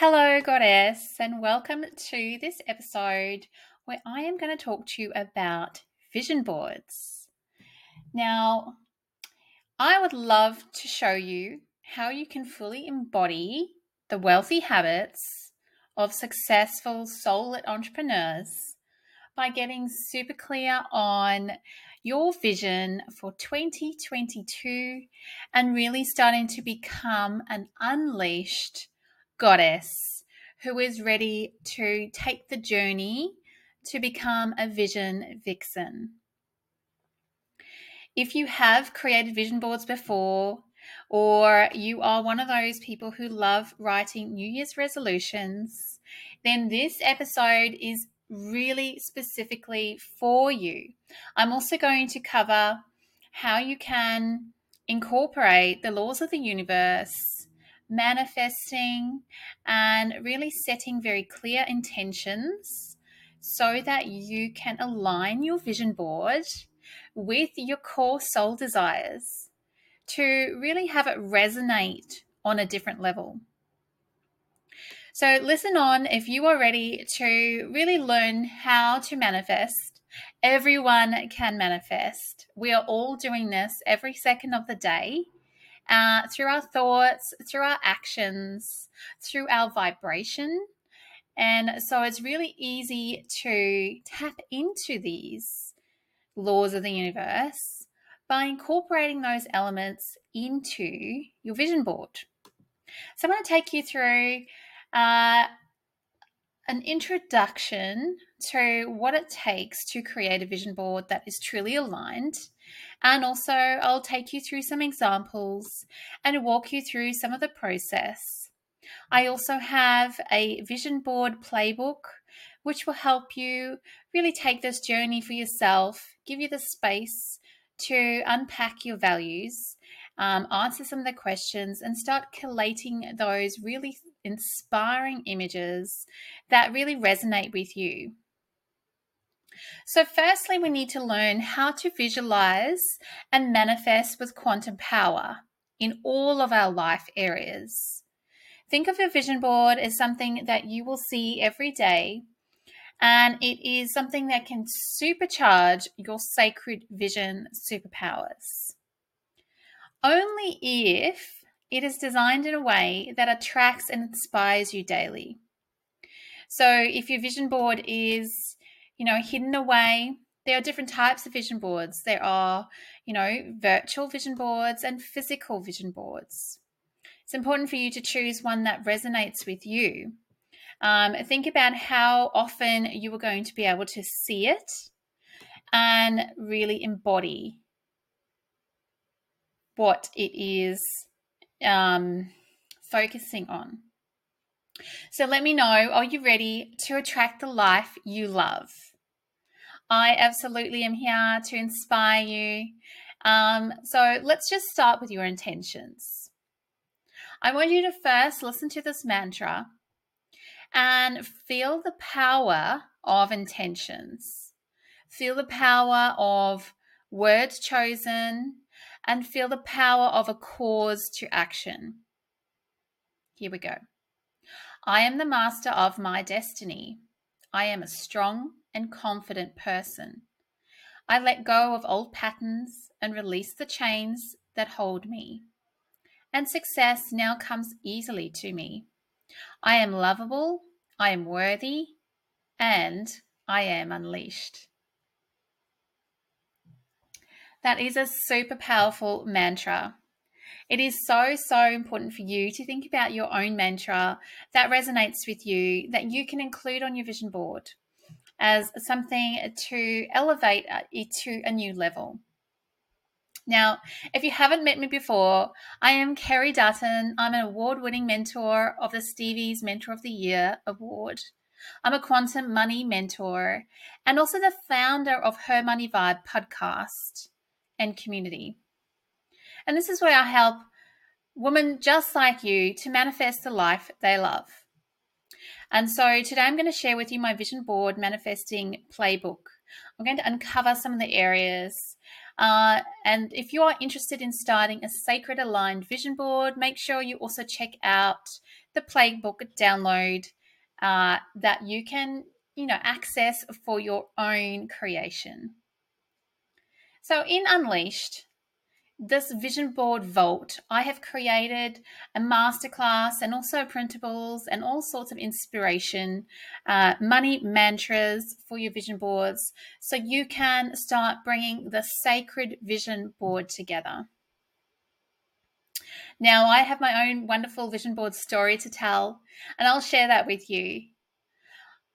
Hello, Goddess, and welcome to this episode where I am going to talk to you about vision boards. Now, I would love to show you how you can fully embody the wealthy habits of successful soul lit entrepreneurs by getting super clear on your vision for 2022 and really starting to become an unleashed goddess who is ready to take the journey to become a vision vixen. If you have created vision boards before, or you are one of those people who love writing New Year's resolutions, then this episode is really specifically for you. I'm also going to cover how you can incorporate the laws of the universe manifesting, and really setting very clear intentions so that you can align your vision board with your core soul desires to really have it resonate on a different level. So, listen on if you are ready to really learn how to manifest. Everyone can manifest. We are all doing this every second of the day uh, through our thoughts, through our actions, through our vibration. And so it's really easy to tap into these laws of the universe by incorporating those elements into your vision board. So I'm going to take you through uh, an introduction to what it takes to create a vision board that is truly aligned and also, I'll take you through some examples and walk you through some of the process. I also have a vision board playbook, which will help you really take this journey for yourself, give you the space to unpack your values, um, answer some of the questions, and start collating those really inspiring images that really resonate with you. So, firstly, we need to learn how to visualize and manifest with quantum power in all of our life areas. Think of a vision board as something that you will see every day, and it is something that can supercharge your sacred vision superpowers. Only if it is designed in a way that attracts and inspires you daily. So, if your vision board is you know, hidden away. There are different types of vision boards. There are, you know, virtual vision boards and physical vision boards. It's important for you to choose one that resonates with you. Um, think about how often you are going to be able to see it and really embody what it is um, focusing on. So let me know are you ready to attract the life you love? I absolutely am here to inspire you. Um, so let's just start with your intentions. I want you to first listen to this mantra and feel the power of intentions. Feel the power of words chosen and feel the power of a cause to action. Here we go. I am the master of my destiny. I am a strong, and confident person. I let go of old patterns and release the chains that hold me. And success now comes easily to me. I am lovable, I am worthy, and I am unleashed. That is a super powerful mantra. It is so, so important for you to think about your own mantra that resonates with you that you can include on your vision board as something to elevate uh, it to a new level. Now, if you haven't met me before, I am Kerry Dutton. I'm an award winning mentor of the Stevie's Mentor of the Year Award. I'm a quantum money mentor and also the founder of Her Money Vibe podcast and community. And this is where I help women just like you to manifest the life they love. And so today I'm going to share with you my vision board manifesting playbook. I'm going to uncover some of the areas. Uh, and if you are interested in starting a sacred aligned vision board, make sure you also check out the playbook download uh, that you can, you know, access for your own creation. So in Unleashed, this vision board vault, I have created a masterclass and also printables and all sorts of inspiration, uh, money mantras for your vision boards so you can start bringing the sacred vision board together. Now, I have my own wonderful vision board story to tell, and I'll share that with you.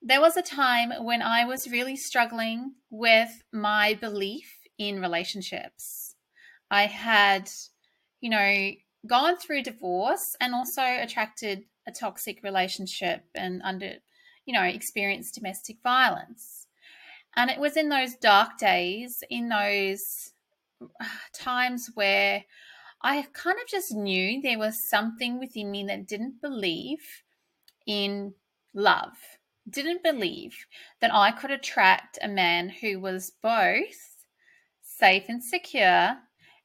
There was a time when I was really struggling with my belief in relationships. I had, you know, gone through divorce and also attracted a toxic relationship and under, you know, experienced domestic violence. And it was in those dark days, in those ah, times where I kind of just knew there was something within me that didn't believe in love, didn't believe that I could attract a man who was both safe and secure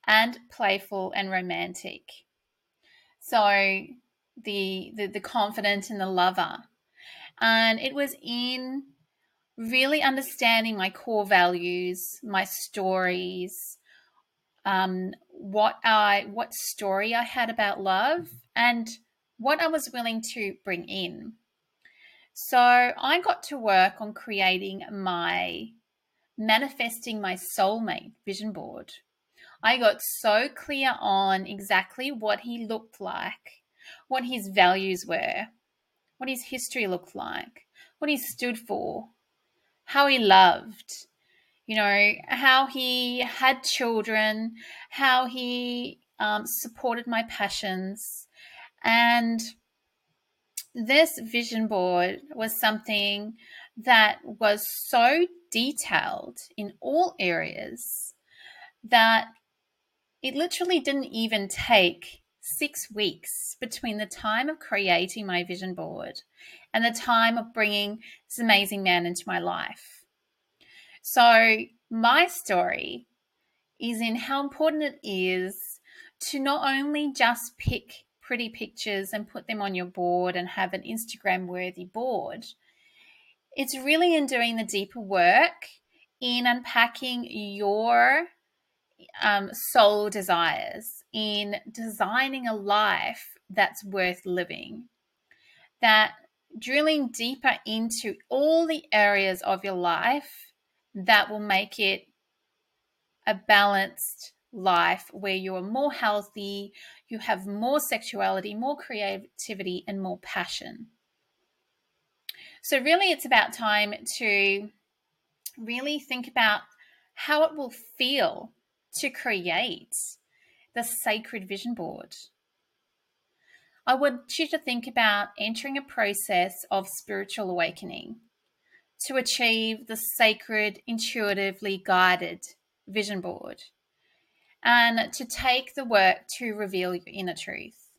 and playful and romantic. So the the, the confident and the lover. And it was in really understanding my core values, my stories, um, what I what story I had about love and what I was willing to bring in. So I got to work on creating my manifesting my soulmate vision board. I got so clear on exactly what he looked like, what his values were, what his history looked like, what he stood for, how he loved, you know, how he had children, how he um, supported my passions. And this vision board was something that was so detailed in all areas that it literally didn't even take six weeks between the time of creating my vision board and the time of bringing this amazing man into my life. So, my story is in how important it is to not only just pick pretty pictures and put them on your board and have an Instagram worthy board, it's really in doing the deeper work in unpacking your um, soul desires, in designing a life that's worth living, that drilling deeper into all the areas of your life that will make it a balanced life where you are more healthy, you have more sexuality, more creativity, and more passion. So, really, it's about time to really think about how it will feel to create the sacred vision board. I want you to think about entering a process of spiritual awakening to achieve the sacred, intuitively guided vision board and to take the work to reveal your inner truth.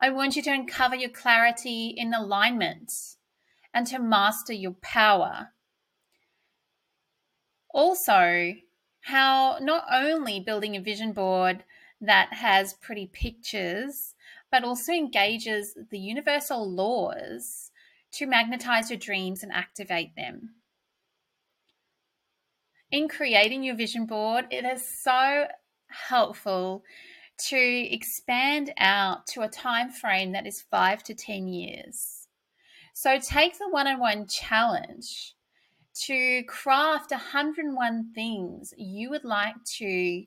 I want you to uncover your clarity in alignment and to master your power. Also, how not only building a vision board that has pretty pictures, but also engages the universal laws to magnetize your dreams and activate them. In creating your vision board, it is so helpful to expand out to a time frame that is 5 to 10 years. So take the one-on-one challenge to craft 101 things you would like to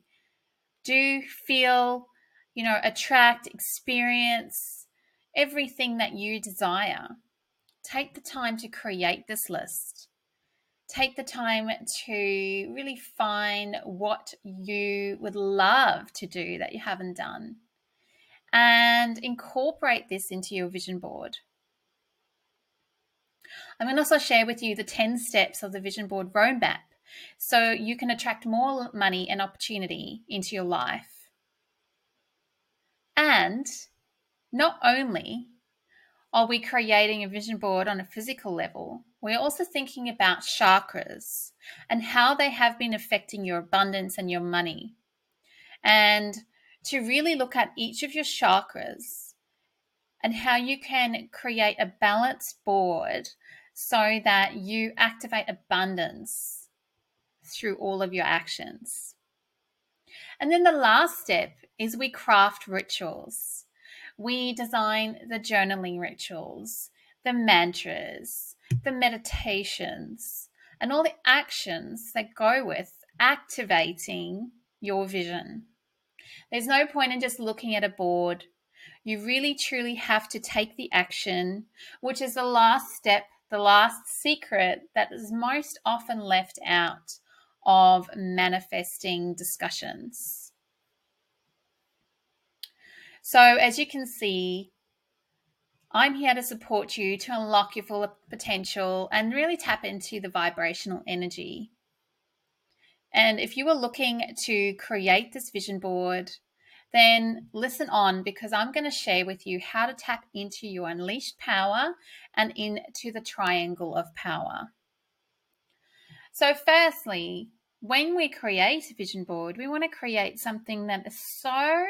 do, feel, you know, attract, experience, everything that you desire. Take the time to create this list. Take the time to really find what you would love to do that you haven't done and incorporate this into your vision board. I'm going to also share with you the 10 steps of the vision board roadmap so you can attract more money and opportunity into your life. And not only are we creating a vision board on a physical level, we're also thinking about chakras and how they have been affecting your abundance and your money. And to really look at each of your chakras and how you can create a balanced board so that you activate abundance through all of your actions. And then the last step is we craft rituals. We design the journaling rituals, the mantras, the meditations, and all the actions that go with activating your vision. There's no point in just looking at a board. You really truly have to take the action, which is the last step, the last secret that is most often left out of manifesting discussions. So, as you can see, I'm here to support you to unlock your full potential and really tap into the vibrational energy. And if you are looking to create this vision board, then listen on because I'm going to share with you how to tap into your unleashed power and into the triangle of power. So, firstly, when we create a vision board, we want to create something that is so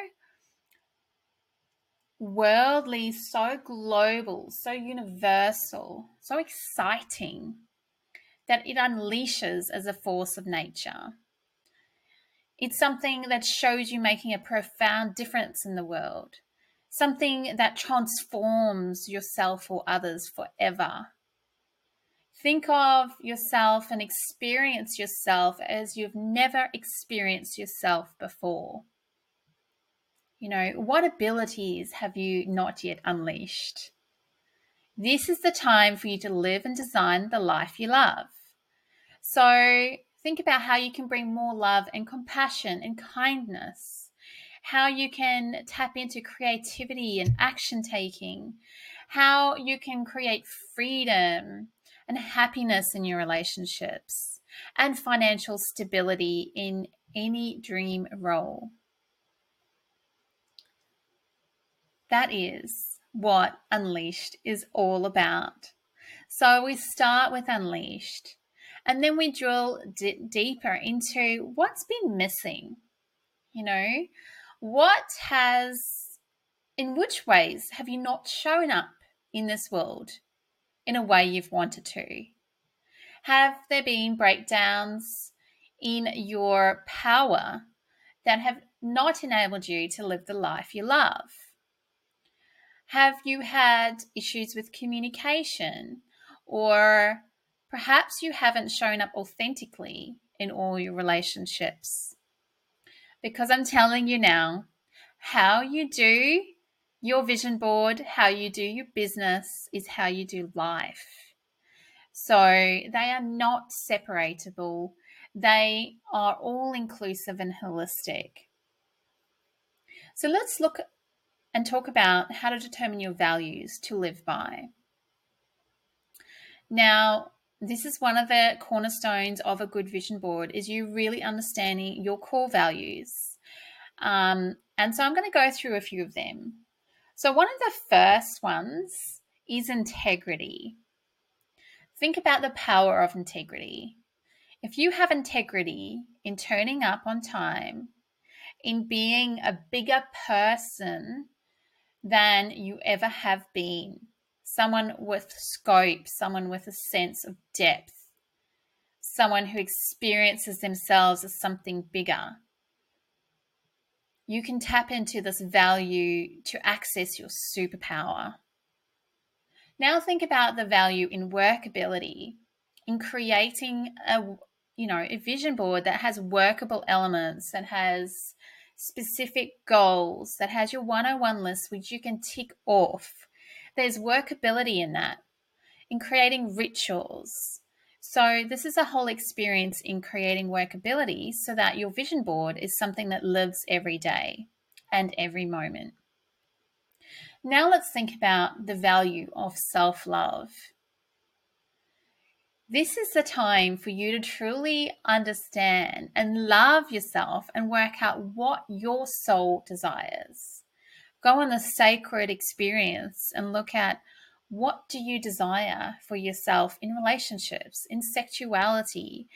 worldly, so global, so universal, so exciting that it unleashes as a force of nature. It's something that shows you making a profound difference in the world, something that transforms yourself or others forever. Think of yourself and experience yourself as you've never experienced yourself before. You know, what abilities have you not yet unleashed? This is the time for you to live and design the life you love. So think about how you can bring more love and compassion and kindness, how you can tap into creativity and action taking, how you can create freedom and happiness in your relationships, and financial stability in any dream role. That is what Unleashed is all about. So we start with Unleashed and then we drill d- deeper into what's been missing. You know, what has, in which ways have you not shown up in this world in a way you've wanted to? Have there been breakdowns in your power that have not enabled you to live the life you love? Have you had issues with communication? Or perhaps you haven't shown up authentically in all your relationships? Because I'm telling you now, how you do your vision board, how you do your business, is how you do life. So they are not separatable, they are all inclusive and holistic. So let's look and talk about how to determine your values to live by. Now, this is one of the cornerstones of a good vision board is you really understanding your core values. Um, and so I'm going to go through a few of them. So one of the first ones is integrity. Think about the power of integrity. If you have integrity in turning up on time, in being a bigger person than you ever have been. Someone with scope, someone with a sense of depth, someone who experiences themselves as something bigger. You can tap into this value to access your superpower. Now think about the value in workability, in creating a you know, a vision board that has workable elements, that has specific goals, that has your 101 list, which you can tick off. There's workability in that, in creating rituals. So, this is a whole experience in creating workability so that your vision board is something that lives every day and every moment. Now, let's think about the value of self love. This is the time for you to truly understand and love yourself and work out what your soul desires. Go on the sacred experience and look at what do you desire for yourself in relationships, in sexuality,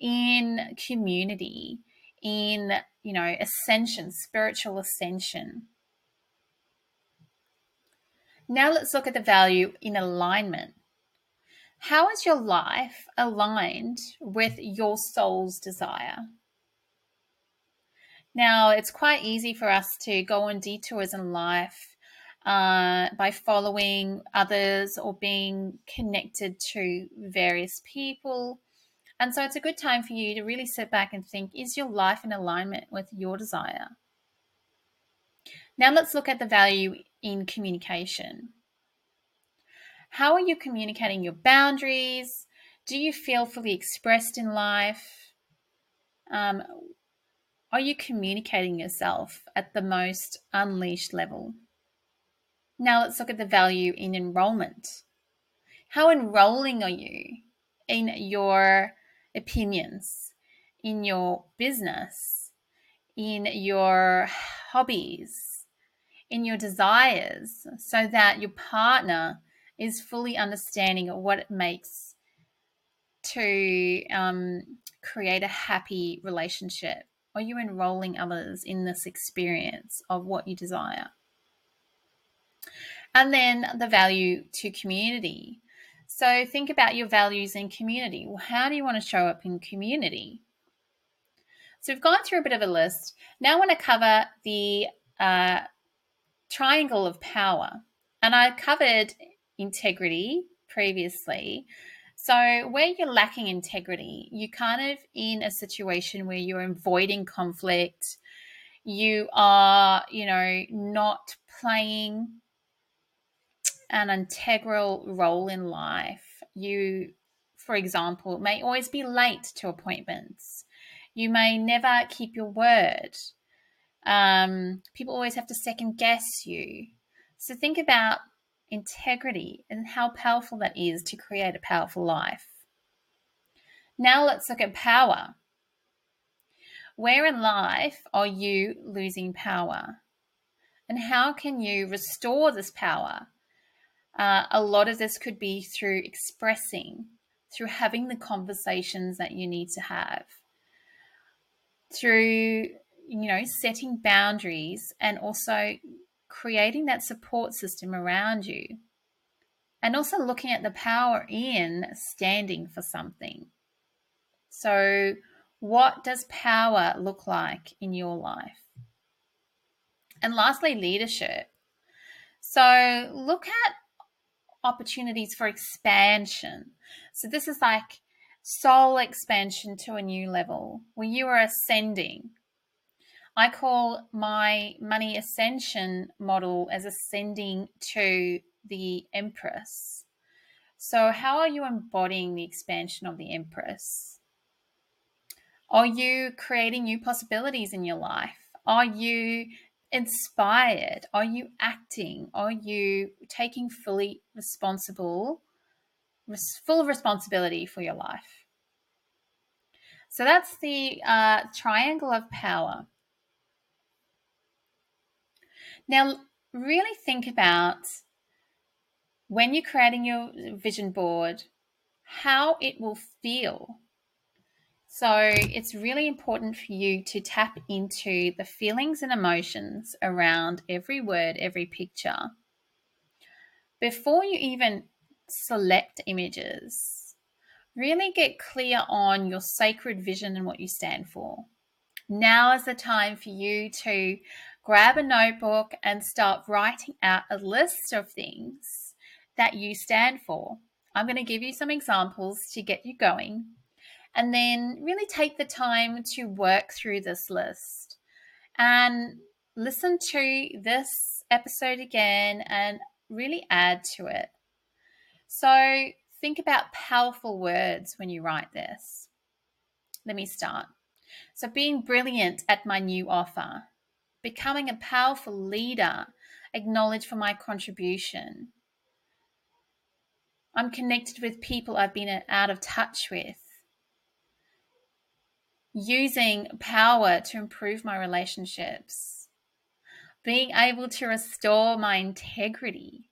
in community, in, you know, ascension, spiritual ascension. Now let's look at the value in alignment. How is your life aligned with your soul's desire? Now, it's quite easy for us to go on detours in life uh, by following others or being connected to various people. And so it's a good time for you to really sit back and think is your life in alignment with your desire? Now, let's look at the value in communication. How are you communicating your boundaries? Do you feel fully expressed in life? Um, are you communicating yourself at the most unleashed level? Now let's look at the value in enrollment. How enrolling are you in your opinions, in your business, in your hobbies, in your desires, so that your partner is fully understanding what it makes to um, create a happy relationship are you enrolling others in this experience of what you desire? And then the value to community. So think about your values in community. Well, how do you want to show up in community? So we've gone through a bit of a list. Now I want to cover the uh, triangle of power. And I covered integrity previously. So, where you're lacking integrity, you're kind of in a situation where you're avoiding conflict, you are, you know, not playing an integral role in life. You, for example, may always be late to appointments. You may never keep your word. Um, people always have to second guess you. So think about integrity, and how powerful that is to create a powerful life. Now let's look at power. Where in life are you losing power? And how can you restore this power? Uh, a lot of this could be through expressing, through having the conversations that you need to have, through you know setting boundaries and also creating that support system around you and also looking at the power in standing for something. So, what does power look like in your life? And lastly, leadership. So, look at opportunities for expansion. So, this is like soul expansion to a new level where you are ascending I call my money ascension model as ascending to the Empress. So, how are you embodying the expansion of the Empress? Are you creating new possibilities in your life? Are you inspired? Are you acting? Are you taking fully responsible, full responsibility for your life? So that's the uh, triangle of power. Now, really think about when you're creating your vision board, how it will feel. So, it's really important for you to tap into the feelings and emotions around every word, every picture. Before you even select images, really get clear on your sacred vision and what you stand for. Now is the time for you to grab a notebook and start writing out a list of things that you stand for. I'm going to give you some examples to get you going and then really take the time to work through this list and listen to this episode again and really add to it. So, think about powerful words when you write this. Let me start. So, being brilliant at my new offer becoming a powerful leader, acknowledged for my contribution. I'm connected with people I've been out of touch with. Using power to improve my relationships. Being able to restore my integrity.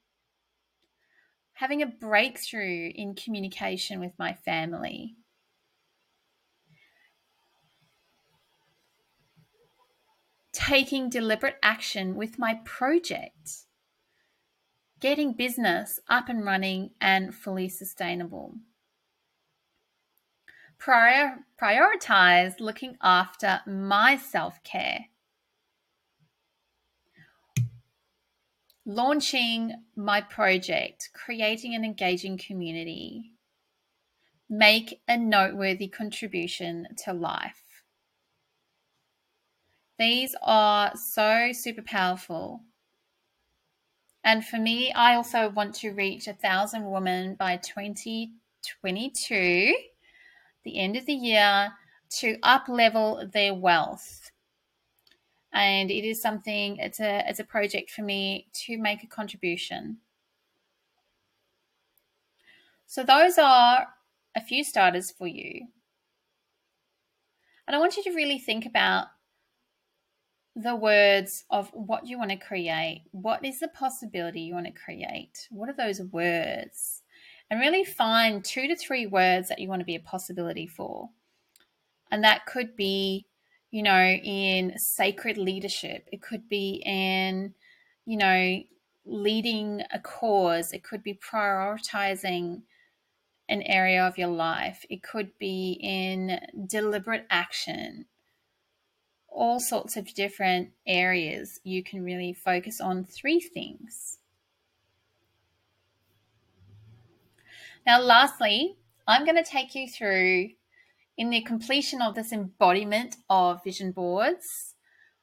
Having a breakthrough in communication with my family. Taking deliberate action with my project, getting business up and running and fully sustainable. Prior, prioritize looking after my self care. Launching my project, creating an engaging community. Make a noteworthy contribution to life. These are so super powerful. And for me, I also want to reach a thousand women by 2022, the end of the year, to up level their wealth. And it is something, it's a, it's a project for me to make a contribution. So, those are a few starters for you. And I want you to really think about the words of what you want to create. What is the possibility you want to create? What are those words? And really find two to three words that you want to be a possibility for. And that could be, you know, in sacred leadership, it could be in, you know, leading a cause, it could be prioritizing an area of your life, it could be in deliberate action all sorts of different areas, you can really focus on three things. Now, lastly, I'm going to take you through in the completion of this embodiment of vision boards.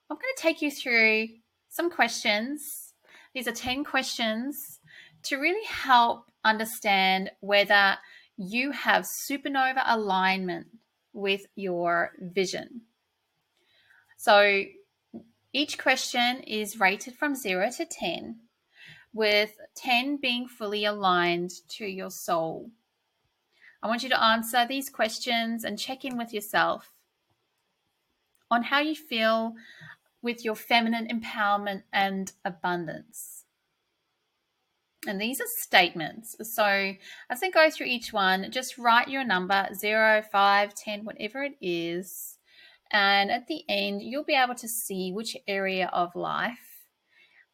I'm going to take you through some questions. These are 10 questions to really help understand whether you have supernova alignment with your vision. So each question is rated from 0 to 10, with 10 being fully aligned to your soul. I want you to answer these questions and check in with yourself on how you feel with your feminine empowerment and abundance. And these are statements. So as I go through each one, just write your number 0, 5, 10, whatever it is and at the end, you'll be able to see which area of life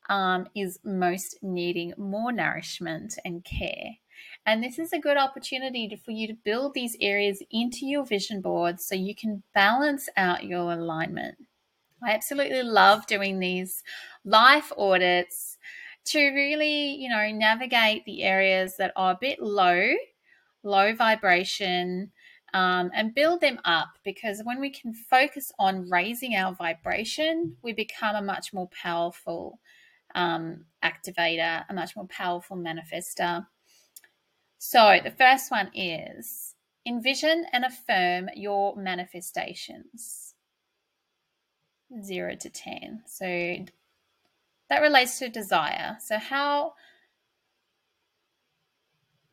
um, is most needing more nourishment and care. And this is a good opportunity to, for you to build these areas into your vision board so you can balance out your alignment. I absolutely love doing these life audits to really, you know, navigate the areas that are a bit low, low vibration, um, and build them up because when we can focus on raising our vibration, we become a much more powerful um, activator, a much more powerful manifester. So, the first one is envision and affirm your manifestations. Zero to 10. So, that relates to desire. So, how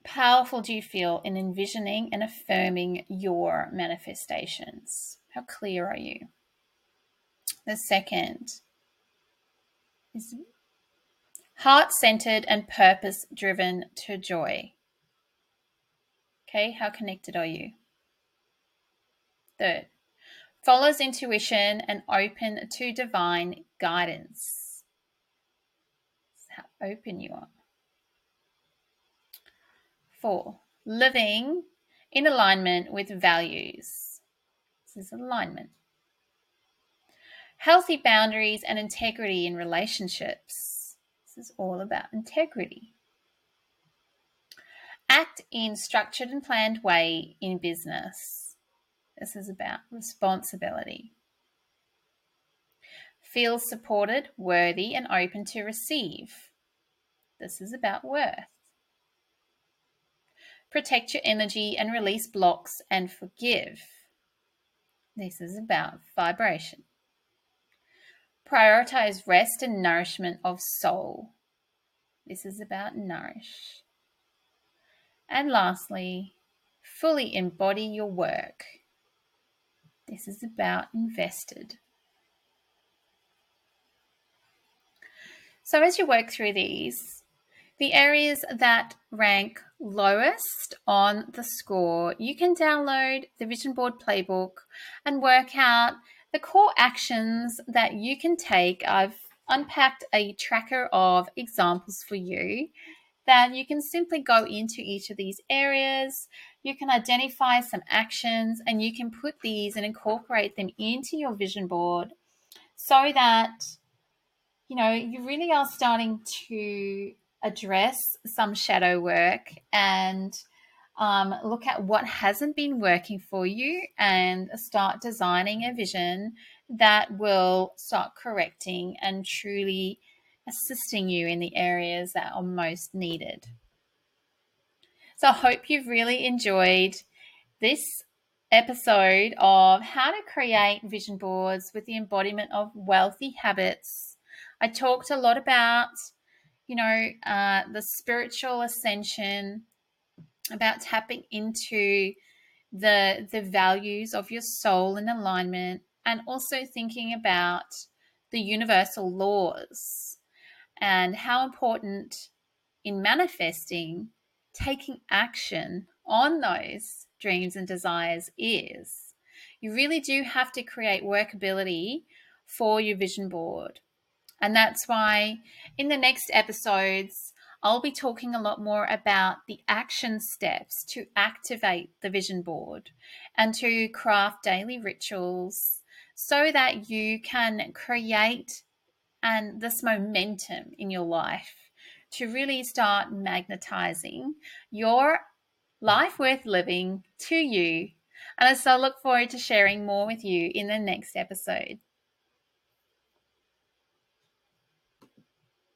powerful do you feel in envisioning and affirming your manifestations? How clear are you? The second is heart centered and purpose driven to joy. Okay, how connected are you? Third, follows intuition and open to divine guidance. how open you are. Four, living in alignment with values. This is alignment. Healthy boundaries and integrity in relationships. This is all about integrity. Act in structured and planned way in business. This is about responsibility. Feel supported, worthy, and open to receive. This is about worth. Protect your energy and release blocks and forgive. This is about vibration. Prioritize rest and nourishment of soul. This is about nourish. And lastly, fully embody your work. This is about invested. So, as you work through these, the areas that rank lowest on the score, you can download the Vision Board Playbook and work out the core actions that you can take. I've unpacked a tracker of examples for you that you can simply go into each of these areas. You can identify some actions and you can put these and incorporate them into your vision board so that you know you really are starting to address some shadow work and um, look at what hasn't been working for you and start designing a vision that will start correcting and truly assisting you in the areas that are most needed. So I hope you've really enjoyed this episode of how to create vision boards with the embodiment of wealthy habits. I talked a lot about, you know, uh, the spiritual ascension, about tapping into the the values of your soul in alignment, and also thinking about the universal laws and how important in manifesting taking action on those dreams and desires is. You really do have to create workability for your vision board. And that's why in the next episodes, I'll be talking a lot more about the action steps to activate the vision board and to craft daily rituals so that you can create and this momentum in your life to really start magnetizing your life worth living to you. And I so I look forward to sharing more with you in the next episode.